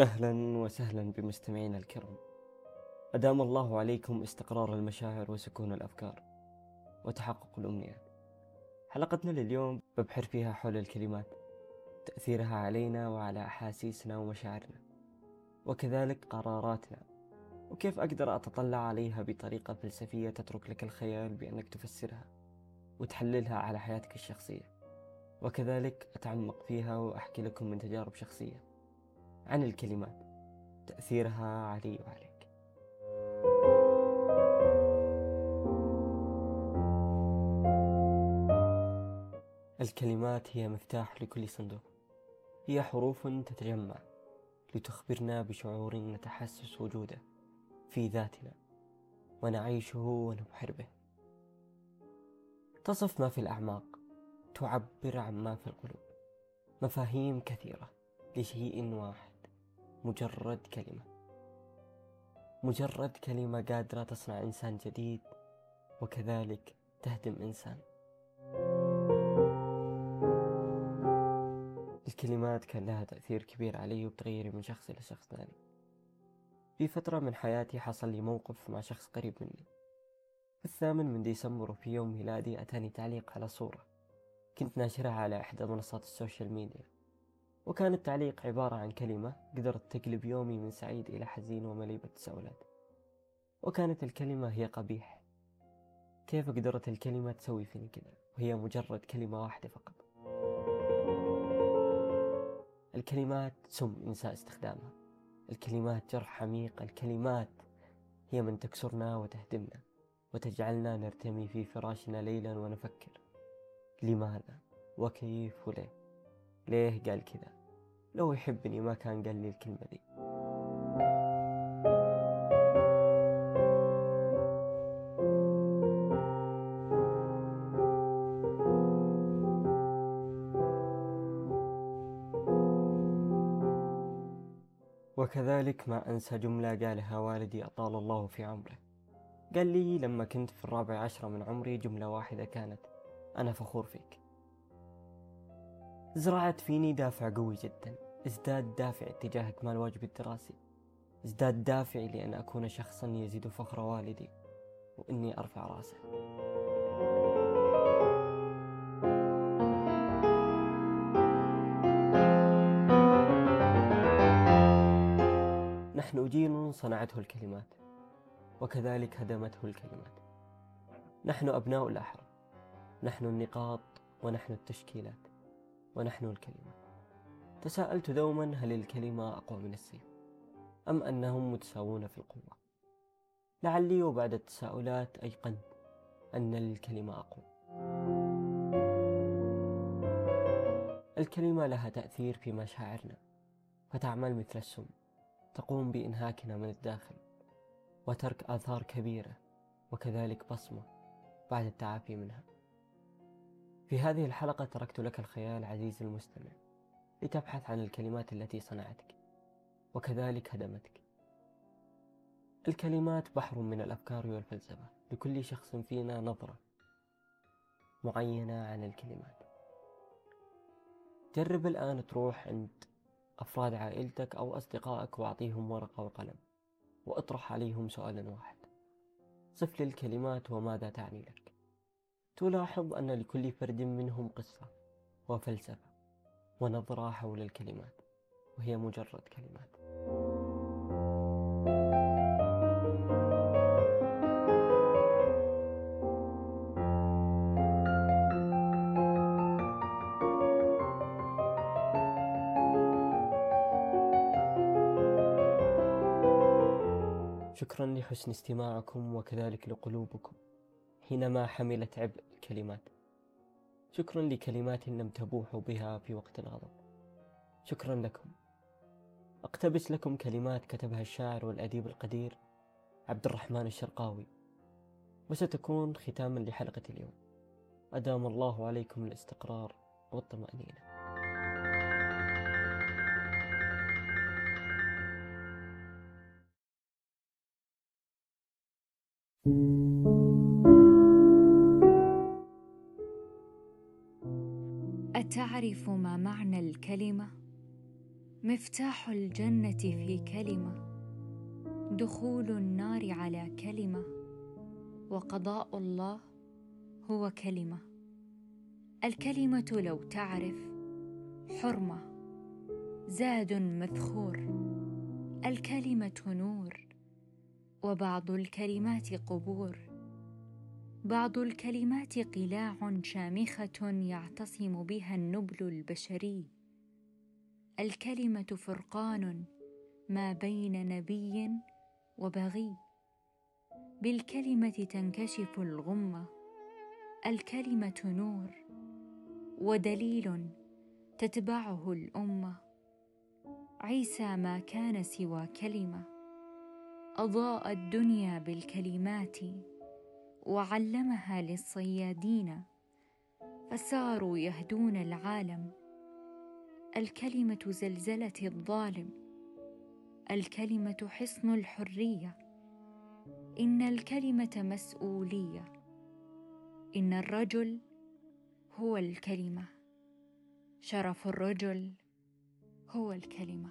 أهلا وسهلا بمستمعينا الكرام. أدام الله عليكم استقرار المشاعر وسكون الأفكار وتحقق الأمنيات حلقتنا لليوم ببحر فيها حول الكلمات تأثيرها علينا وعلى أحاسيسنا ومشاعرنا وكذلك قراراتنا وكيف أقدر أتطلع عليها بطريقة فلسفية تترك لك الخيال بأنك تفسرها وتحللها على حياتك الشخصية. وكذلك أتعمق فيها وأحكي لكم من تجارب شخصية. عن الكلمات. تأثيرها علي وعليك. الكلمات هي مفتاح لكل صندوق. هي حروف تتجمع لتخبرنا بشعور نتحسس وجوده في ذاتنا ونعيشه ونبحر به. تصف ما في الأعماق تعبر عن ما في القلوب. مفاهيم كثيرة لشيء واحد. مجرد كلمة. مجرد كلمة قادرة تصنع إنسان جديد وكذلك تهدم إنسان. الكلمات كان لها تأثير كبير علي وبتغيري من شخص إلى شخص ثاني. في فترة من حياتي حصل لي موقف مع شخص قريب مني. في الثامن من ديسمبر وفي يوم ميلادي أتاني تعليق على صورة. كنت ناشرها على إحدى منصات ال social media. وكان التعليق عبارة عن كلمة قدرت تقلب يومي من سعيد إلى حزين ومليء بالتساؤلات وكانت الكلمة هي قبيح كيف قدرت الكلمة تسوي فيني كذا؟ وهي مجرد كلمة واحدة فقط. الكلمات سم إن أسيء استخدامها. الكلمات جرح عميق. الكلمات هي من تكسرنا وتهدمنا وتجعلنا نرتمي في فراشنا ليلا ونفكر. لماذا؟ وكيف وليه؟ ليه قال كذا؟ لو يحبني ما كان قال لي الكلمة دي. وكذلك ما أنسى جملة قالها والدي أطال الله في عمره. قال لي لما كنت في الرابع عشرة من عمري جملة واحدة كانت أنا فخور فيك. زرعت فيني دافع قوي جدا. ازداد دافع اتجاه إكمال واجبي الدراسي. ازداد دافعي لأن أكون شخصا يزيد فخر والدي وإني أرفع رأسه. نحن جيل صنعته الكلمات وكذلك هدمته الكلمات. نحن أبناء الأحرى نحن النقاط ونحن التشكيلات. ونحن الكلمات تساءلت دوما هل الكلمة أقوى من السيف أم أنهم متساوون في القوة؟ لعلي وبعد التساؤلات أيقنت أن الكلمة أقوى. الكلمة لها تأثير في مشاعرنا فتعمل مثل السم تقوم بإنهاكنا من الداخل وترك آثار كبيرة وكذلك بصمة بعد التعافي منها. في هذه الحلقة تركت لك الخيال عزيزي المستمع لتبحث عن الكلمات التي صنعتك وكذلك هدمتك. الكلمات بحر من الأفكار والفلسفة لكل شخص فينا نظرة معينة عن الكلمات. جرب الآن تروح عند أفراد عائلتك أو أصدقائك وأعطيهم ورقة وقلم وأطرح عليهم سؤالا واحد. صف لي الكلمات وماذا تعني لك. تلاحظ أن لكل فرد منهم قصة وفلسفة ونظرة حول الكلمات وهي مجرد كلمات. شكرا لحسن استماعكم وكذلك لقلوبكم. حينما حملت عبء الكلمات شكرا لكلمات لم تبوحوا بها في وقت الغضب شكرا لكم. أقتبس لكم كلمات كتبها الشاعر والأديب القدير عبد الرحمن الشرقاوي وستكون ختاما لحلقة اليوم. أدام الله عليكم الاستقرار والطمأنينة. أتعرف ما معنى الكلمة؟ مفتاح الجنة في كلمة. دخول النار على كلمة. وقضاء الله هو كلمة. الكلمة لو تعرف حرمة. زاد مذخور. الكلمة نور. وبعض الكلمات قبور. بعض الكلمات قلاع شامخة يعتصم بها النبل البشري. الكلمة فرقان ما بين نبي وبغي. بالكلمة تنكشف الغمة. الكلمة نور ودليل تتبعه الأمة. عيسى ما كان سوى كلمة. أضاء الدنيا بالكلمات. وعلمها للصيادين فساروا يهدون العالم. الكلمة زلزلة الظالم الكلمة حصن الحرية. إن الكلمة مسؤولية إن الرجل هو الكلمة. شرف الرجل هو الكلمة.